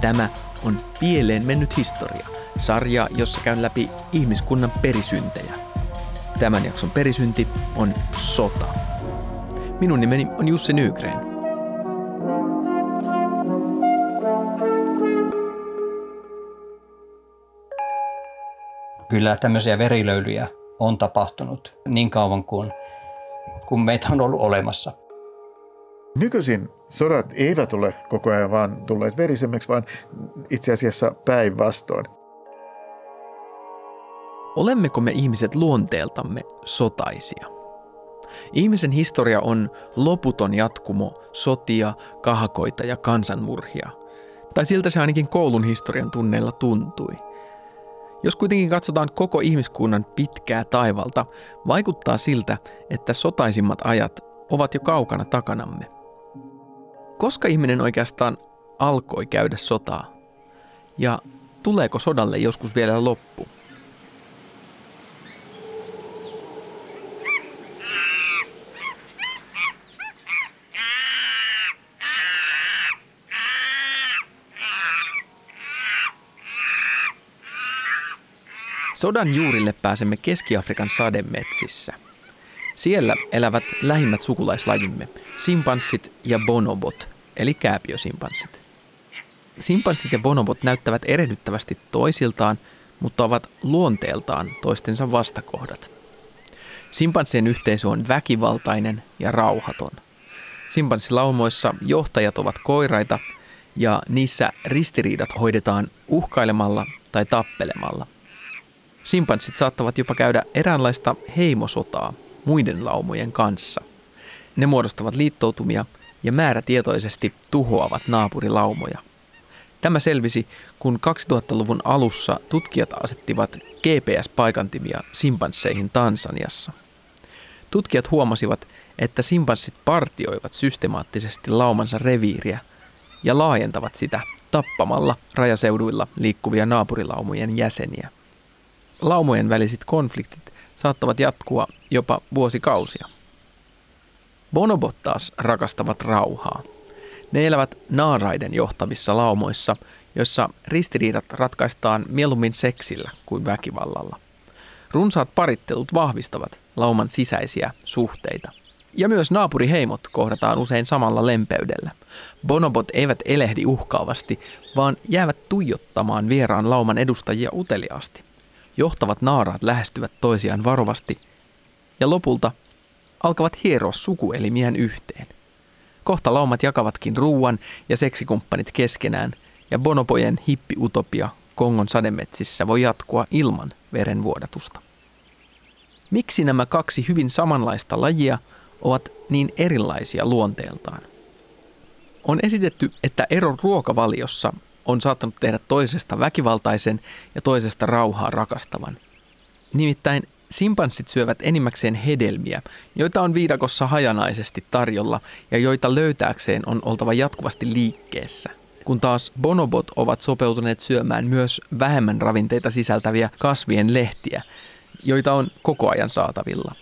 Tämä on Pieleen mennyt historia, sarja, jossa käyn läpi ihmiskunnan perisyntejä. Tämän jakson perisynti on sota. Minun nimeni on Jussi Nygren. Kyllä tämmöisiä verilöylyjä on tapahtunut niin kauan kuin, kuin meitä on ollut olemassa. Nykyisin sodat eivät ole koko ajan vaan tulleet verisemmiksi, vaan itse asiassa päinvastoin. Olemmeko me ihmiset luonteeltamme sotaisia? Ihmisen historia on loputon jatkumo sotia, kahakoita ja kansanmurhia. Tai siltä se ainakin koulun historian tunneilla tuntui – jos kuitenkin katsotaan koko ihmiskunnan pitkää taivalta, vaikuttaa siltä, että sotaisimmat ajat ovat jo kaukana takanamme. Koska ihminen oikeastaan alkoi käydä sotaa? Ja tuleeko sodalle joskus vielä loppu? Sodan juurille pääsemme Keski-Afrikan sademetsissä. Siellä elävät lähimmät sukulaislajimme, simpanssit ja bonobot, eli kääpiösimpanssit. Simpanssit ja bonobot näyttävät erehdyttävästi toisiltaan, mutta ovat luonteeltaan toistensa vastakohdat. Simpanssien yhteisö on väkivaltainen ja rauhaton. Simpanssilaumoissa johtajat ovat koiraita ja niissä ristiriidat hoidetaan uhkailemalla tai tappelemalla – Simpanssit saattavat jopa käydä eräänlaista heimosotaa muiden laumojen kanssa. Ne muodostavat liittoutumia ja määrätietoisesti tuhoavat naapurilaumoja. Tämä selvisi, kun 2000-luvun alussa tutkijat asettivat GPS-paikantimia simpansseihin Tansaniassa. Tutkijat huomasivat, että simpanssit partioivat systemaattisesti laumansa reviiriä ja laajentavat sitä tappamalla rajaseuduilla liikkuvia naapurilaumojen jäseniä laumojen väliset konfliktit saattavat jatkua jopa vuosikausia. Bonobot taas rakastavat rauhaa. Ne elävät naaraiden johtavissa laumoissa, joissa ristiriidat ratkaistaan mieluummin seksillä kuin väkivallalla. Runsaat parittelut vahvistavat lauman sisäisiä suhteita. Ja myös naapuriheimot kohdataan usein samalla lempeydellä. Bonobot eivät elehdi uhkaavasti, vaan jäävät tuijottamaan vieraan lauman edustajia uteliaasti. Johtavat naaraat lähestyvät toisiaan varovasti ja lopulta alkavat hieroa sukuelimiään yhteen. Kohta laumat jakavatkin ruuan ja seksikumppanit keskenään ja bonopojen hippiutopia Kongon sademetsissä voi jatkua ilman verenvuodatusta. Miksi nämä kaksi hyvin samanlaista lajia ovat niin erilaisia luonteeltaan? On esitetty, että ero ruokavaliossa on saattanut tehdä toisesta väkivaltaisen ja toisesta rauhaa rakastavan. Nimittäin simpanssit syövät enimmäkseen hedelmiä, joita on viidakossa hajanaisesti tarjolla ja joita löytääkseen on oltava jatkuvasti liikkeessä. Kun taas bonobot ovat sopeutuneet syömään myös vähemmän ravinteita sisältäviä kasvien lehtiä, joita on koko ajan saatavilla.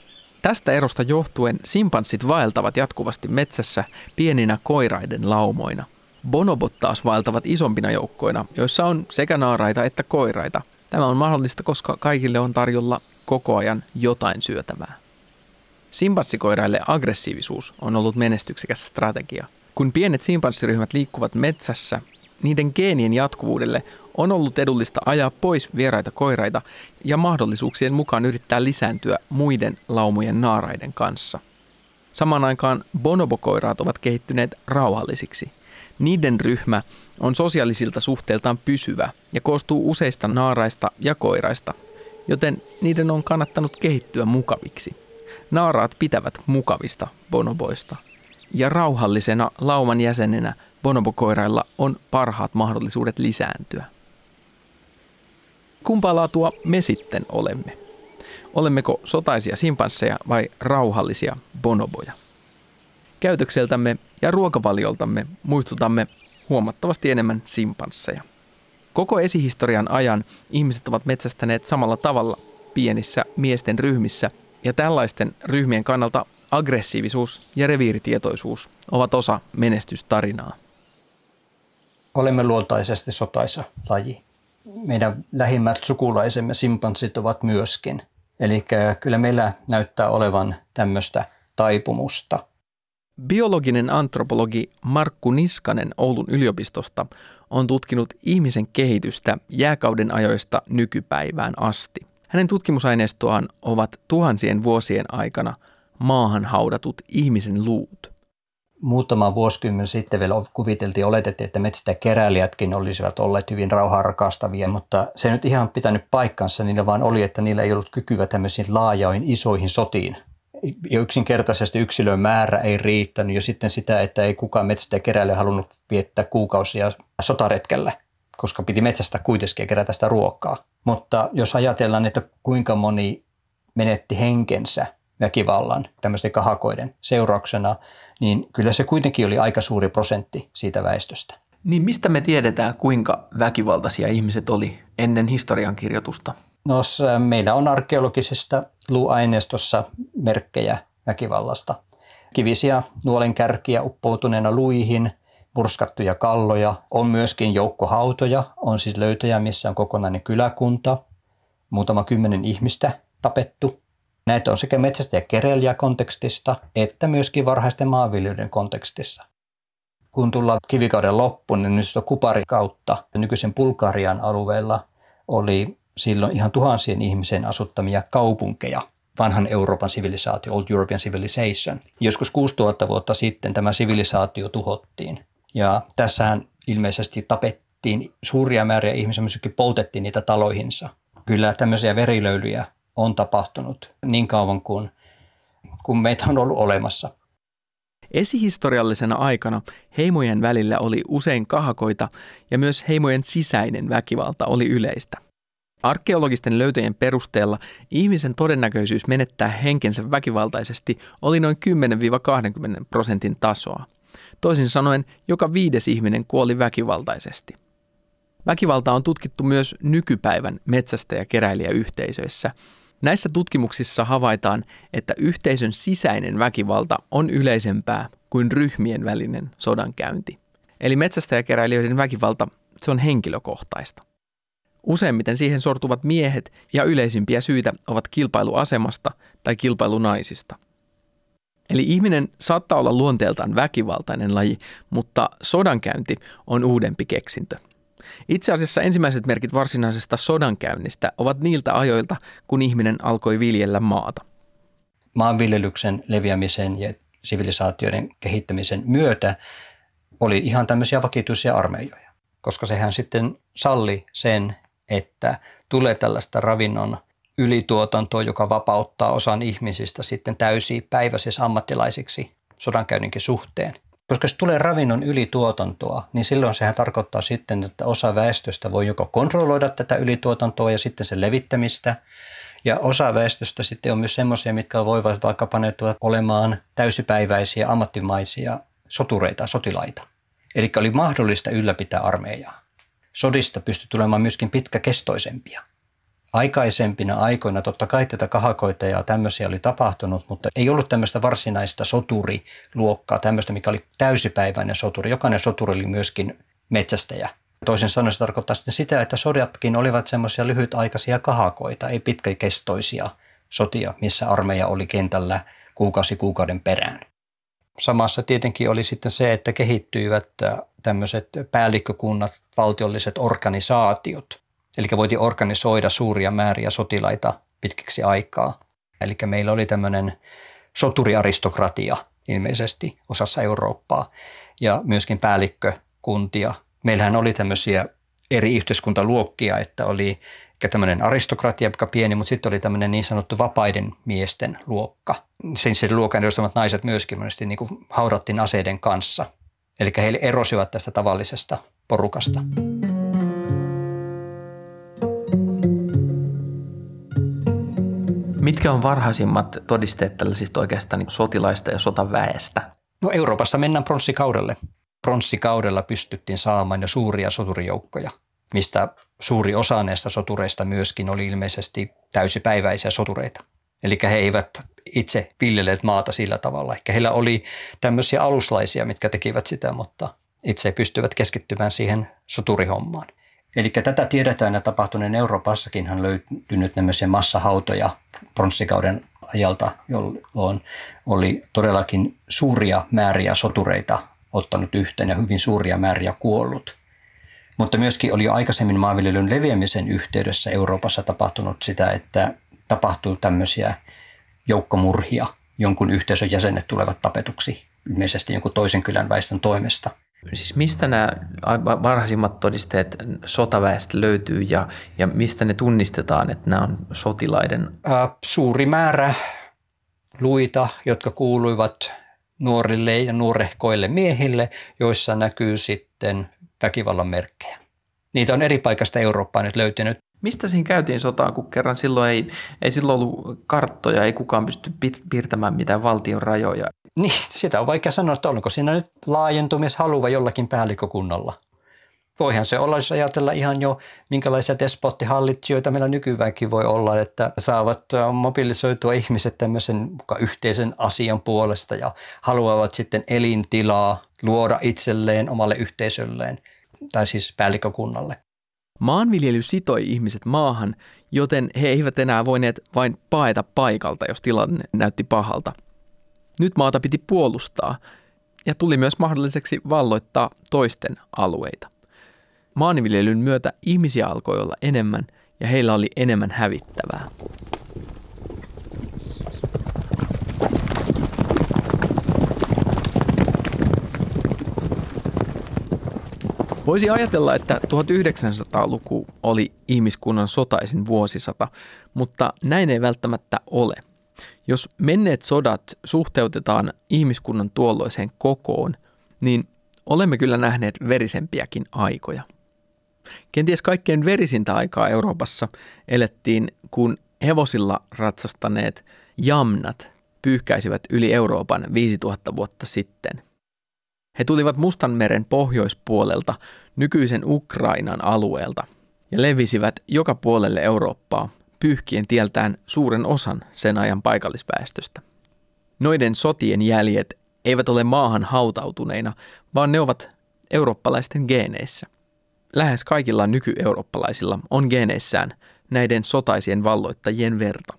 Tästä erosta johtuen simpanssit vaeltavat jatkuvasti metsässä pieninä koiraiden laumoina – Bonobot taas vaeltavat isompina joukkoina, joissa on sekä naaraita että koiraita. Tämä on mahdollista, koska kaikille on tarjolla koko ajan jotain syötävää. Simpanssikoiraille aggressiivisuus on ollut menestyksekäs strategia. Kun pienet simpanssiryhmät liikkuvat metsässä, niiden geenien jatkuvuudelle on ollut edullista ajaa pois vieraita koiraita ja mahdollisuuksien mukaan yrittää lisääntyä muiden laumojen naaraiden kanssa. Samaan aikaan bonobokoiraat ovat kehittyneet rauhallisiksi – niiden ryhmä on sosiaalisilta suhteiltaan pysyvä ja koostuu useista naaraista ja koiraista, joten niiden on kannattanut kehittyä mukaviksi. Naaraat pitävät mukavista bonoboista. Ja rauhallisena lauman jäsenenä bonobokoirailla on parhaat mahdollisuudet lisääntyä. Kumpaa laatua me sitten olemme? Olemmeko sotaisia simpansseja vai rauhallisia bonoboja? Käytökseltämme ja ruokavalioltamme muistutamme huomattavasti enemmän simpansseja. Koko esihistorian ajan ihmiset ovat metsästäneet samalla tavalla pienissä miesten ryhmissä ja tällaisten ryhmien kannalta aggressiivisuus ja reviiritietoisuus ovat osa menestystarinaa. Olemme luontaisesti sotaisa laji. Meidän lähimmät sukulaisemme simpanssit ovat myöskin. Eli kyllä meillä näyttää olevan tämmöistä taipumusta. Biologinen antropologi Markku Niskanen Oulun yliopistosta on tutkinut ihmisen kehitystä jääkauden ajoista nykypäivään asti. Hänen tutkimusaineistoaan ovat tuhansien vuosien aikana maahan haudatut ihmisen luut. Muutama vuosikymmen sitten vielä kuviteltiin, oletettiin, että metsästä keräilijätkin olisivat olleet hyvin rauhaa rakastavia, mutta se nyt ihan pitänyt paikkansa, niillä vaan oli, että niillä ei ollut kykyä tämmöisiin laajoihin isoihin sotiin. Ja yksinkertaisesti yksilön määrä ei riittänyt ja sitten sitä, että ei kukaan metsästä keräilijä halunnut viettää kuukausia sotaretkellä, koska piti metsästä kuitenkin kerätä sitä ruokaa. Mutta jos ajatellaan, että kuinka moni menetti henkensä väkivallan tämmöisten kahakoiden seurauksena, niin kyllä se kuitenkin oli aika suuri prosentti siitä väestöstä. Niin mistä me tiedetään, kuinka väkivaltaisia ihmiset oli ennen historiankirjoitusta? No meillä on arkeologisesta luuaineistossa merkkejä väkivallasta. Kivisiä nuolenkärkiä uppoutuneena luihin, murskattuja kalloja, on myöskin joukkohautoja, on siis löytöjä, missä on kokonainen kyläkunta, muutama kymmenen ihmistä tapettu. Näitä on sekä metsästä ja kerelijä kontekstista että myöskin varhaisten maanviljelyiden kontekstissa. Kun tullaan kivikauden loppuun, niin nyt Kupari kautta nykyisen Bulgarian alueella oli silloin ihan tuhansien ihmisen asuttamia kaupunkeja, vanhan Euroopan sivilisaatio, Old European Civilization. Joskus 6000 vuotta sitten tämä sivilisaatio tuhottiin. Ja tässähän ilmeisesti tapettiin suuria määriä ihmisiä, myöskin poltettiin niitä taloihinsa. Kyllä tämmöisiä verilöylyjä on tapahtunut niin kauan kuin, kuin meitä on ollut olemassa. Esihistoriallisena aikana heimojen välillä oli usein kahakoita ja myös heimojen sisäinen väkivalta oli yleistä. Arkeologisten löytöjen perusteella ihmisen todennäköisyys menettää henkensä väkivaltaisesti oli noin 10-20 prosentin tasoa. Toisin sanoen, joka viides ihminen kuoli väkivaltaisesti. Väkivalta on tutkittu myös nykypäivän metsästä- ja keräilijäyhteisöissä. Näissä tutkimuksissa havaitaan, että yhteisön sisäinen väkivalta on yleisempää kuin ryhmien välinen sodankäynti. Eli metsästäjäkeräilijöiden väkivalta, se on henkilökohtaista. Useimmiten siihen sortuvat miehet ja yleisimpiä syitä ovat kilpailuasemasta tai kilpailunaisista. Eli ihminen saattaa olla luonteeltaan väkivaltainen laji, mutta sodankäynti on uudempi keksintö. Itse asiassa ensimmäiset merkit varsinaisesta sodankäynnistä ovat niiltä ajoilta, kun ihminen alkoi viljellä maata. Maanviljelyksen leviämisen ja sivilisaatioiden kehittämisen myötä oli ihan tämmöisiä vakituisia armeijoja, koska sehän sitten salli sen, että tulee tällaista ravinnon ylituotantoa, joka vapauttaa osan ihmisistä sitten täysiin päiväisissä ammattilaisiksi sodankäynninkin suhteen. Koska jos tulee ravinnon ylituotantoa, niin silloin sehän tarkoittaa sitten, että osa väestöstä voi joko kontrolloida tätä ylituotantoa ja sitten sen levittämistä, ja osa väestöstä sitten on myös semmoisia, mitkä voivat vaikka paneutua olemaan täysipäiväisiä ammattimaisia sotureita, sotilaita. Eli oli mahdollista ylläpitää armeijaa sodista pystyi tulemaan myöskin pitkäkestoisempia. Aikaisempina aikoina totta kai tätä kahakoita ja tämmöisiä oli tapahtunut, mutta ei ollut tämmöistä varsinaista soturiluokkaa, tämmöistä, mikä oli täysipäiväinen soturi. Jokainen soturi oli myöskin metsästäjä. Toisen sanoen se tarkoittaa sitten sitä, että sodatkin olivat semmoisia lyhytaikaisia kahakoita, ei pitkäkestoisia sotia, missä armeija oli kentällä kuukausi kuukauden perään. Samassa tietenkin oli sitten se, että kehittyivät tämmöiset päällikkökunnat, valtiolliset organisaatiot. Eli voitiin organisoida suuria määriä sotilaita pitkiksi aikaa. Eli meillä oli tämmöinen soturiaristokratia ilmeisesti osassa Eurooppaa ja myöskin päällikkökuntia. Meillähän oli tämmöisiä eri yhteiskuntaluokkia, että oli tämmöinen aristokratia, joka pieni, mutta sitten oli tämmöinen niin sanottu vapaiden miesten luokka. Sen, sen luokan edustamat naiset myöskin monesti niin kuin haudattiin aseiden kanssa – Eli he erosivat tästä tavallisesta porukasta. Mitkä on varhaisimmat todisteet tällaisista oikeastaan niin sotilaista ja sotaväestä? No Euroopassa mennään pronssikaudelle. Pronssikaudella pystyttiin saamaan jo suuria soturijoukkoja, mistä suuri osa näistä sotureista myöskin oli ilmeisesti täysipäiväisiä sotureita. Eli he eivät itse viljeleet maata sillä tavalla. Ehkä heillä oli tämmöisiä aluslaisia, mitkä tekivät sitä, mutta itse pystyvät keskittymään siihen soturihommaan. Eli tätä tiedetään ja tapahtuneen Euroopassakin on löytynyt tämmöisiä massahautoja pronssikauden ajalta, jolloin oli todellakin suuria määriä sotureita ottanut yhteen ja hyvin suuria määriä kuollut. Mutta myöskin oli jo aikaisemmin maanviljelyn leviämisen yhteydessä Euroopassa tapahtunut sitä, että tapahtuu tämmöisiä joukkomurhia, jonkun yhteisön jäsenet tulevat tapetuksi ilmeisesti jonkun toisen kylän väestön toimesta. Siis mistä nämä varhaisimmat todisteet sotaväestä löytyy ja, ja mistä ne tunnistetaan, että nämä on sotilaiden? Suuri määrä luita, jotka kuuluivat nuorille ja nuorehkoille miehille, joissa näkyy sitten väkivallan merkkejä. Niitä on eri paikasta Eurooppaa nyt löytynyt. Mistä siinä käytiin sotaan, kun kerran silloin ei, ei silloin ollut karttoja, ei kukaan pysty piirtämään mitään valtion rajoja. Niin, sitä on vaikea sanoa, että onko siinä nyt laajentumishaluva jollakin päällikkökunnalla. Voihan se olla, jos ajatella ihan jo, minkälaisia despottihallitsijoita meillä nykyväänkin voi olla, että saavat mobilisoitua ihmiset tämmöisen yhteisen asian puolesta ja haluavat sitten elintilaa luoda itselleen, omalle yhteisölleen tai siis päällikkökunnalle. Maanviljely sitoi ihmiset maahan, joten he eivät enää voineet vain paeta paikalta, jos tilanne näytti pahalta. Nyt maata piti puolustaa ja tuli myös mahdolliseksi valloittaa toisten alueita. Maanviljelyn myötä ihmisiä alkoi olla enemmän ja heillä oli enemmän hävittävää. Voisi ajatella, että 1900-luku oli ihmiskunnan sotaisin vuosisata, mutta näin ei välttämättä ole. Jos menneet sodat suhteutetaan ihmiskunnan tuolloiseen kokoon, niin olemme kyllä nähneet verisempiäkin aikoja. Kenties kaikkein verisintä aikaa Euroopassa elettiin, kun hevosilla ratsastaneet jamnat pyyhkäisivät yli Euroopan 5000 vuotta sitten. He tulivat Mustanmeren pohjoispuolelta, nykyisen Ukrainan alueelta, ja levisivät joka puolelle Eurooppaa, pyyhkien tieltään suuren osan sen ajan paikallisväestöstä. Noiden sotien jäljet eivät ole maahan hautautuneina, vaan ne ovat eurooppalaisten geeneissä. Lähes kaikilla nykyeurooppalaisilla on geeneissään näiden sotaisien valloittajien verta.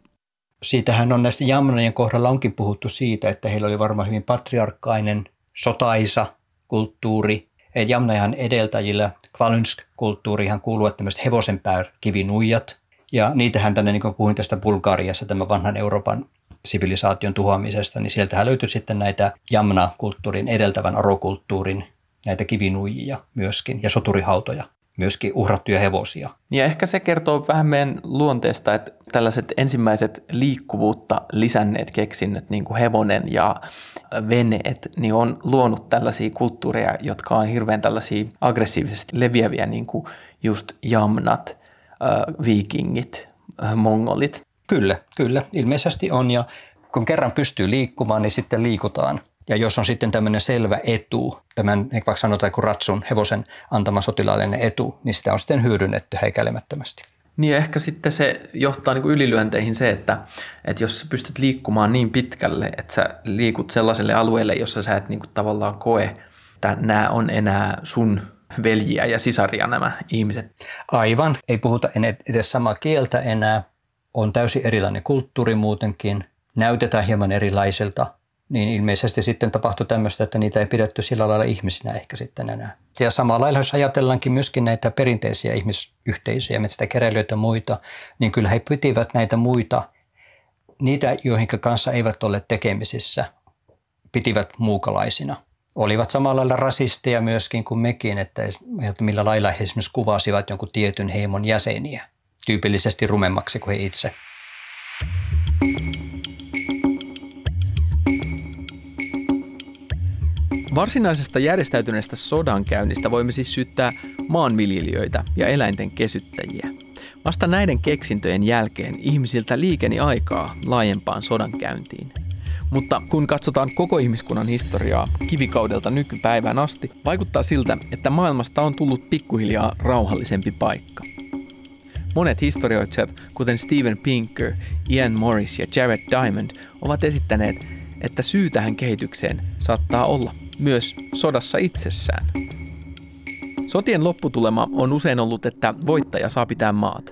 Siitähän on näistä jamnojen kohdalla onkin puhuttu siitä, että heillä oli varmaan hyvin patriarkkainen sotaisa kulttuuri. Jamnajan edeltäjillä Kvalynsk-kulttuurihan kuuluu tämmöiset hevosenpääkivinuijat. Ja niitähän tänne, niin kuin puhuin tästä Bulgariassa, tämän vanhan Euroopan sivilisaation tuhoamisesta, niin sieltähän löytyy sitten näitä jamna-kulttuurin edeltävän arokulttuurin näitä kivinuijia myöskin ja soturihautoja myöskin uhrattuja hevosia. Ja ehkä se kertoo vähän meidän luonteesta, että tällaiset ensimmäiset liikkuvuutta lisänneet keksinnöt, niin kuin hevonen ja veneet, niin on luonut tällaisia kulttuureja, jotka on hirveän tällaisia aggressiivisesti leviäviä, niin kuin just jamnat, viikingit, mongolit. Kyllä, kyllä, ilmeisesti on ja kun kerran pystyy liikkumaan, niin sitten liikutaan. Ja jos on sitten tämmöinen selvä etu, tämän vaikka sanotaan kuin ratsun hevosen antama sotilaallinen etu, niin sitä on sitten hyödynnetty häikäilemättömästi. Niin ehkä sitten se johtaa niin kuin ylilyönteihin se, että, että jos pystyt liikkumaan niin pitkälle, että sä liikut sellaiselle alueelle, jossa sä et niin kuin tavallaan koe, että nämä on enää sun veljiä ja sisaria nämä ihmiset. Aivan, ei puhuta edes samaa kieltä enää, on täysin erilainen kulttuuri muutenkin, näytetään hieman erilaiselta – niin ilmeisesti sitten tapahtui tämmöistä, että niitä ei pidetty sillä lailla ihmisinä ehkä sitten enää. Ja samalla lailla, jos ajatellaankin myöskin näitä perinteisiä ihmisyhteisöjä, metsäkeräilijöitä ja muita, niin kyllä he pitivät näitä muita, niitä, joihin kanssa eivät ole tekemisissä, pitivät muukalaisina. Olivat samalla lailla rasisteja myöskin kuin mekin, että millä lailla he esimerkiksi kuvasivat jonkun tietyn heimon jäseniä, tyypillisesti rumemmaksi kuin he itse. Varsinaisesta järjestäytyneestä sodankäynnistä voimme siis syyttää maanviljelijöitä ja eläinten kesyttäjiä. Vasta näiden keksintöjen jälkeen ihmisiltä liikeni aikaa laajempaan sodankäyntiin. Mutta kun katsotaan koko ihmiskunnan historiaa kivikaudelta nykypäivään asti, vaikuttaa siltä, että maailmasta on tullut pikkuhiljaa rauhallisempi paikka. Monet historioitsijat, kuten Steven Pinker, Ian Morris ja Jared Diamond, ovat esittäneet, että syy tähän kehitykseen saattaa olla myös sodassa itsessään. Sotien lopputulema on usein ollut, että voittaja saa pitää maat.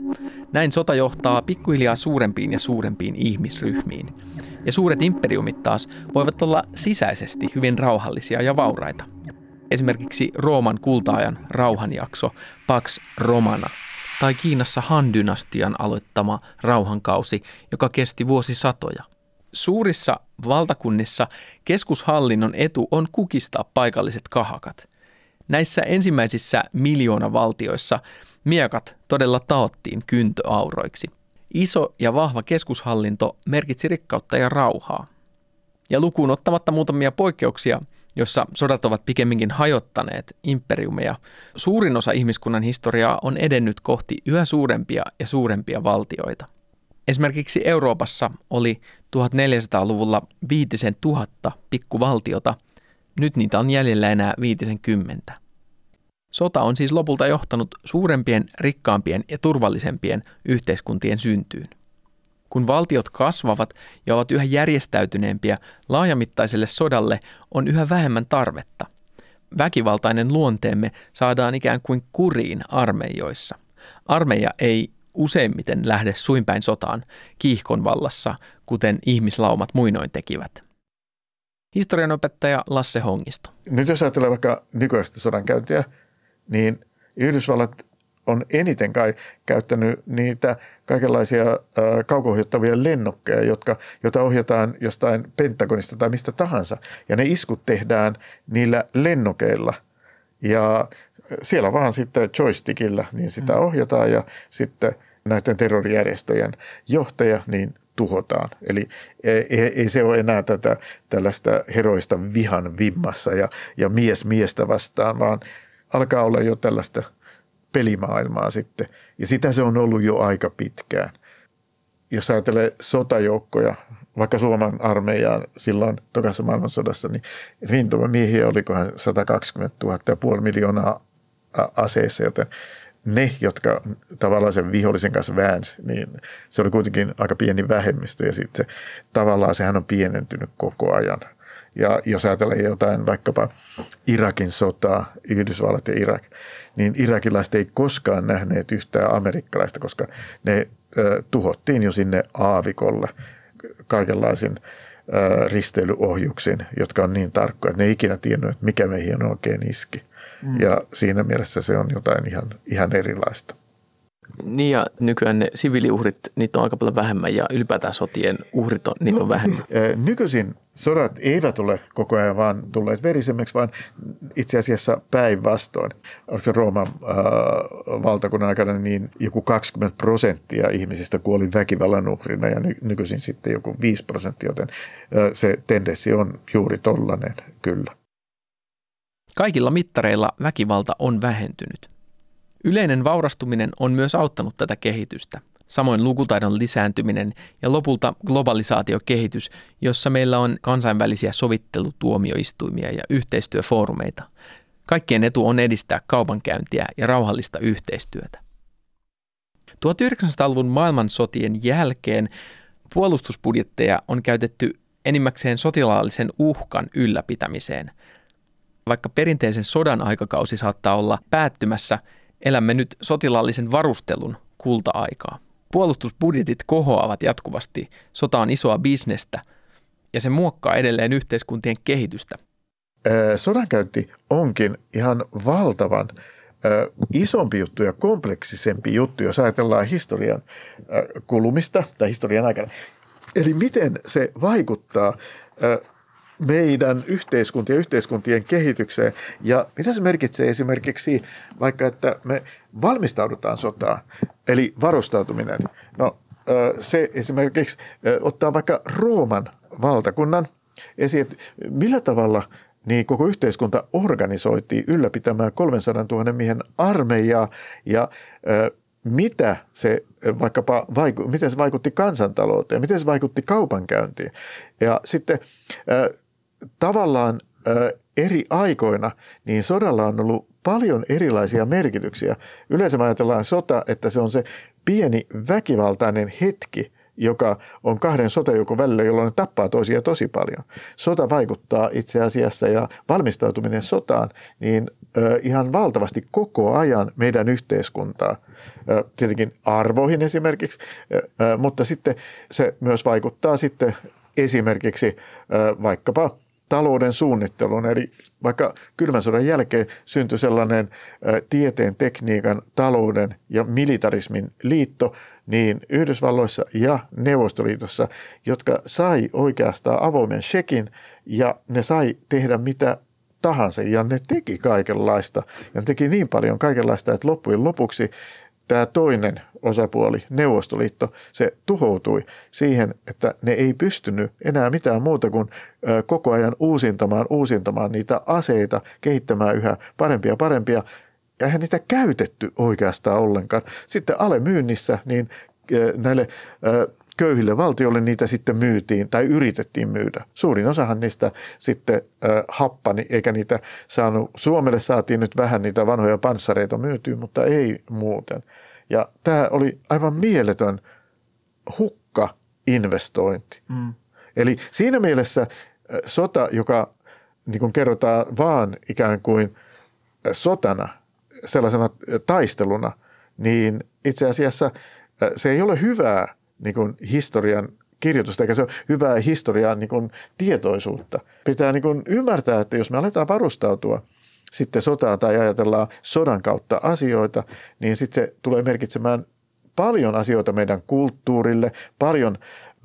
Näin sota johtaa pikkuhiljaa suurempiin ja suurempiin ihmisryhmiin. Ja suuret imperiumit taas voivat olla sisäisesti hyvin rauhallisia ja vauraita. Esimerkiksi Rooman kultaajan rauhanjakso Pax Romana tai Kiinassa Han-dynastian aloittama rauhankausi, joka kesti vuosisatoja. Suurissa valtakunnissa keskushallinnon etu on kukistaa paikalliset kahakat. Näissä ensimmäisissä miljoonavaltioissa miekat todella taottiin kyntöauroiksi. Iso ja vahva keskushallinto merkitsi rikkautta ja rauhaa. Ja lukuun ottamatta muutamia poikkeuksia, jossa sodat ovat pikemminkin hajottaneet imperiumeja, suurin osa ihmiskunnan historiaa on edennyt kohti yhä suurempia ja suurempia valtioita. Esimerkiksi Euroopassa oli 1400-luvulla viitisen tuhatta pikkuvaltiota, nyt niitä on jäljellä enää viitisen kymmentä. Sota on siis lopulta johtanut suurempien, rikkaampien ja turvallisempien yhteiskuntien syntyyn. Kun valtiot kasvavat ja ovat yhä järjestäytyneempiä, laajamittaiselle sodalle on yhä vähemmän tarvetta. Väkivaltainen luonteemme saadaan ikään kuin kuriin armeijoissa. Armeija ei useimmiten lähde suinpäin sotaan kiihkon vallassa, kuten ihmislaumat muinoin tekivät. Historianopettaja Lasse Hongisto. Nyt jos ajatellaan vaikka nykyistä sodankäyntiä, niin Yhdysvallat on eniten kai käyttänyt niitä kaikenlaisia kauko-ohjattavia lennokkeja, jotka, joita ohjataan jostain Pentagonista tai mistä tahansa. Ja ne iskut tehdään niillä lennokeilla. Ja siellä vaan sitten joystickilla niin sitä mm. ohjataan ja sitten näiden terrorijärjestöjen johtaja niin tuhotaan. Eli ei, ei se ole enää tätä tällaista heroista vihan vimmassa ja, ja mies miestä vastaan, vaan alkaa olla jo tällaista – pelimaailmaa sitten. Ja sitä se on ollut jo aika pitkään. Jos ajattelee sotajoukkoja, vaikka Suomen armeijaan silloin tokassa maailmansodassa, niin rintamamiehiä olikohan 120 000 ja puoli miljoonaa aseissa, joten ne, jotka tavallaan sen vihollisen kanssa väänsi, niin se oli kuitenkin aika pieni vähemmistö ja sitten se, tavallaan sehän on pienentynyt koko ajan. Ja jos ajatellaan jotain vaikkapa Irakin sotaa, Yhdysvallat ja Irak, niin irakilaiset ei koskaan nähneet yhtään amerikkalaista, koska ne ö, tuhottiin jo sinne aavikolle kaikenlaisin ö, risteilyohjuksin, jotka on niin tarkkoja, että ne ei ikinä tiennyt, että mikä meihin oikein iski. Mm. Ja siinä mielessä se on jotain ihan, ihan erilaista. Niin ja nykyään ne siviiliuhrit, niitä on aika paljon vähemmän ja ylipäätään sotien uhrit on, niitä no, on vähemmän. Siis, nykyisin sodat eivät ole koko ajan vaan tulleet verisemmiksi, vaan itse asiassa päinvastoin. Oliko Rooman äh, valtakunnan aikana niin joku 20 prosenttia ihmisistä kuoli väkivallan uhrina ja ny- nykyisin sitten joku 5 prosenttia, joten äh, se tendenssi on juuri tollainen kyllä. Kaikilla mittareilla väkivalta on vähentynyt. Yleinen vaurastuminen on myös auttanut tätä kehitystä. Samoin lukutaidon lisääntyminen ja lopulta globalisaatiokehitys, jossa meillä on kansainvälisiä sovittelutuomioistuimia ja yhteistyöfoorumeita. Kaikkien etu on edistää kaupankäyntiä ja rauhallista yhteistyötä. 1900-luvun maailmansotien jälkeen puolustusbudjetteja on käytetty enimmäkseen sotilaallisen uhkan ylläpitämiseen. Vaikka perinteisen sodan aikakausi saattaa olla päättymässä, Elämme nyt sotilaallisen varustelun kulta-aikaa. Puolustusbudjetit kohoavat jatkuvasti, sota on isoa bisnestä ja se muokkaa edelleen yhteiskuntien kehitystä. Sodankäynti onkin ihan valtavan isompi juttu ja kompleksisempi juttu, jos ajatellaan historian kulumista tai historian aikana. Eli miten se vaikuttaa meidän yhteiskuntien ja yhteiskuntien kehitykseen. Ja mitä se merkitsee esimerkiksi vaikka, että me valmistaudutaan sotaan, eli varustautuminen. No se esimerkiksi ottaa vaikka Rooman valtakunnan esiin, millä tavalla niin koko yhteiskunta organisoitiin ylläpitämään 300 000 miehen armeijaa ja mitä se vaikkapa miten se vaikutti kansantalouteen, miten se vaikutti kaupankäyntiin. Ja sitten tavallaan eri aikoina niin sodalla on ollut paljon erilaisia merkityksiä. Yleensä ajatellaan sota, että se on se pieni väkivaltainen hetki – joka on kahden sotajoukon välillä, jolloin ne tappaa toisia tosi paljon. Sota vaikuttaa itse asiassa ja valmistautuminen sotaan niin ihan valtavasti koko ajan meidän yhteiskuntaa. Tietenkin arvoihin esimerkiksi, mutta sitten se myös vaikuttaa sitten esimerkiksi vaikkapa – talouden suunnitteluun. Eli vaikka kylmän sodan jälkeen syntyi sellainen tieteen, tekniikan, talouden ja militarismin liitto, niin Yhdysvalloissa ja Neuvostoliitossa, jotka sai oikeastaan avoimen shekin ja ne sai tehdä mitä tahansa ja ne teki kaikenlaista ja ne teki niin paljon kaikenlaista, että loppujen lopuksi tämä toinen osapuoli, Neuvostoliitto, se tuhoutui siihen, että ne ei pystynyt enää mitään muuta kuin koko ajan uusintamaan, uusintamaan niitä aseita, kehittämään yhä parempia parempia ja eihän niitä käytetty oikeastaan ollenkaan. Sitten alemyynnissä niin näille köyhille valtioille niitä sitten myytiin tai yritettiin myydä. Suurin osahan niistä sitten happani, eikä niitä saanut, Suomelle saatiin nyt vähän niitä vanhoja panssareita myytyä, mutta ei muuten. Ja tämä oli aivan mieletön hukka investointi. Mm. Eli siinä mielessä sota, joka niin kuin kerrotaan vaan ikään kuin sotana, sellaisena taisteluna, niin itse asiassa se ei ole hyvää niin kuin historian kirjoitusta, eikä se ole hyvää historian niin kuin tietoisuutta. Pitää niin kuin ymmärtää, että jos me aletaan varustautua sitten sotaa tai ajatellaan sodan kautta asioita, niin sitten se tulee merkitsemään paljon asioita meidän kulttuurille, paljon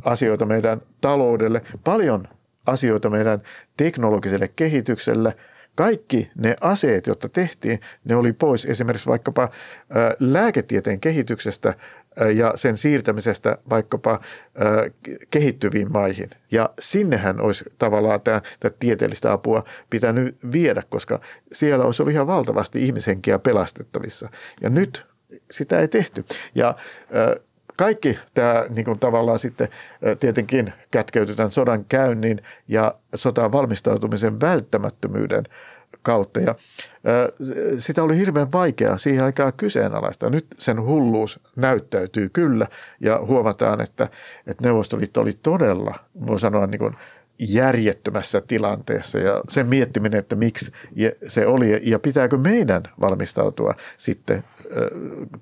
asioita meidän taloudelle, paljon asioita meidän teknologiselle kehitykselle. Kaikki ne aseet, jotka tehtiin, ne oli pois esimerkiksi vaikkapa lääketieteen kehityksestä ja sen siirtämisestä vaikkapa kehittyviin maihin. Ja sinnehän olisi tavallaan tämä, tämä tieteellistä apua pitänyt viedä, koska siellä olisi ollut ihan valtavasti ihmishenkiä pelastettavissa. Ja nyt sitä ei tehty. Ja kaikki tämä niin kuin tavallaan sitten tietenkin kätkeytyy tämän sodan käynnin ja sotaan valmistautumisen välttämättömyyden kautta. Ja sitä oli hirveän vaikea siihen aikaan kyseenalaista. Nyt sen hulluus näyttäytyy kyllä ja huomataan, että, että Neuvostoliitto oli todella, voi sanoa niin kuin järjettömässä tilanteessa ja sen miettiminen, että miksi se oli ja pitääkö meidän valmistautua sitten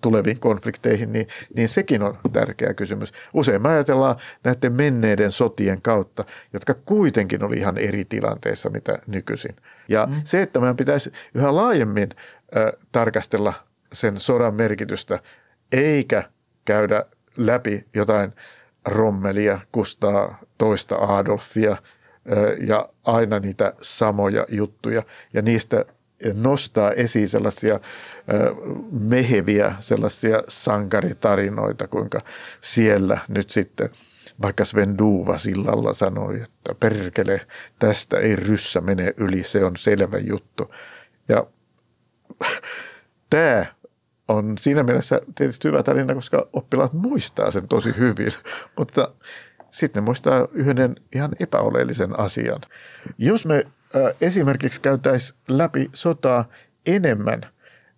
tuleviin konflikteihin, niin, niin sekin on tärkeä kysymys. Usein me ajatellaan näiden menneiden sotien kautta, jotka kuitenkin oli ihan eri tilanteessa mitä nykyisin. Ja mm. se, että meidän pitäisi yhä laajemmin äh, tarkastella sen sodan merkitystä, eikä käydä läpi jotain Rommelia, Kustaa toista Adolfia – ja aina niitä samoja juttuja ja niistä nostaa esiin sellaisia meheviä, sellaisia sankaritarinoita, kuinka siellä nyt sitten vaikka Sven Duva sillalla sanoi, että perkele, tästä ei ryssä mene yli, se on selvä juttu. Ja tämä on siinä mielessä tietysti hyvä tarina, koska oppilaat muistaa sen tosi hyvin, mutta sitten muistaa yhden ihan epäoleellisen asian. Jos me esimerkiksi käytäisiin läpi sotaa enemmän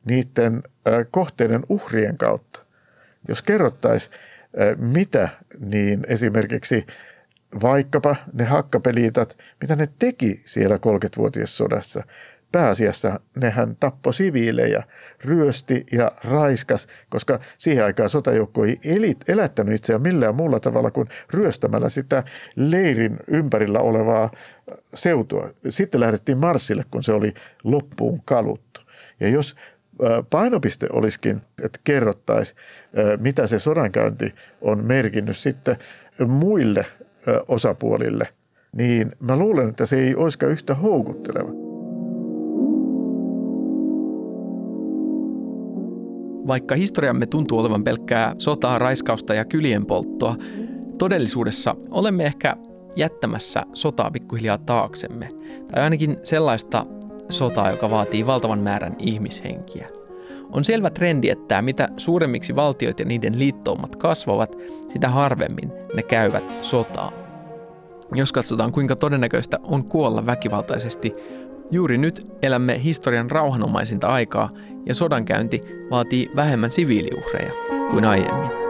niiden kohteiden uhrien kautta, jos kerrottaisiin, mitä niin esimerkiksi vaikkapa ne hakkapeliitat, mitä ne teki siellä 30-vuotias sodassa, pääasiassa nehän tappo siviilejä, ryösti ja raiskas, koska siihen aikaan sotajoukko ei elättänyt itseään millään muulla tavalla kuin ryöstämällä sitä leirin ympärillä olevaa seutua. Sitten lähdettiin Marssille, kun se oli loppuun kaluttu. Ja jos painopiste olisikin, että kerrottaisiin, mitä se sodankäynti on merkinnyt sitten muille osapuolille, niin mä luulen, että se ei olisikaan yhtä houkutteleva. Vaikka historiamme tuntuu olevan pelkkää sotaa, raiskausta ja kylien polttoa, todellisuudessa olemme ehkä jättämässä sotaa pikkuhiljaa taaksemme, tai ainakin sellaista sotaa, joka vaatii valtavan määrän ihmishenkiä. On selvä trendi, että mitä suuremmiksi valtiot ja niiden liittoumat kasvavat, sitä harvemmin ne käyvät sotaa. Jos katsotaan kuinka todennäköistä on kuolla väkivaltaisesti, juuri nyt elämme historian rauhanomaisinta aikaa ja sodankäynti vaatii vähemmän siviiliuhreja kuin aiemmin.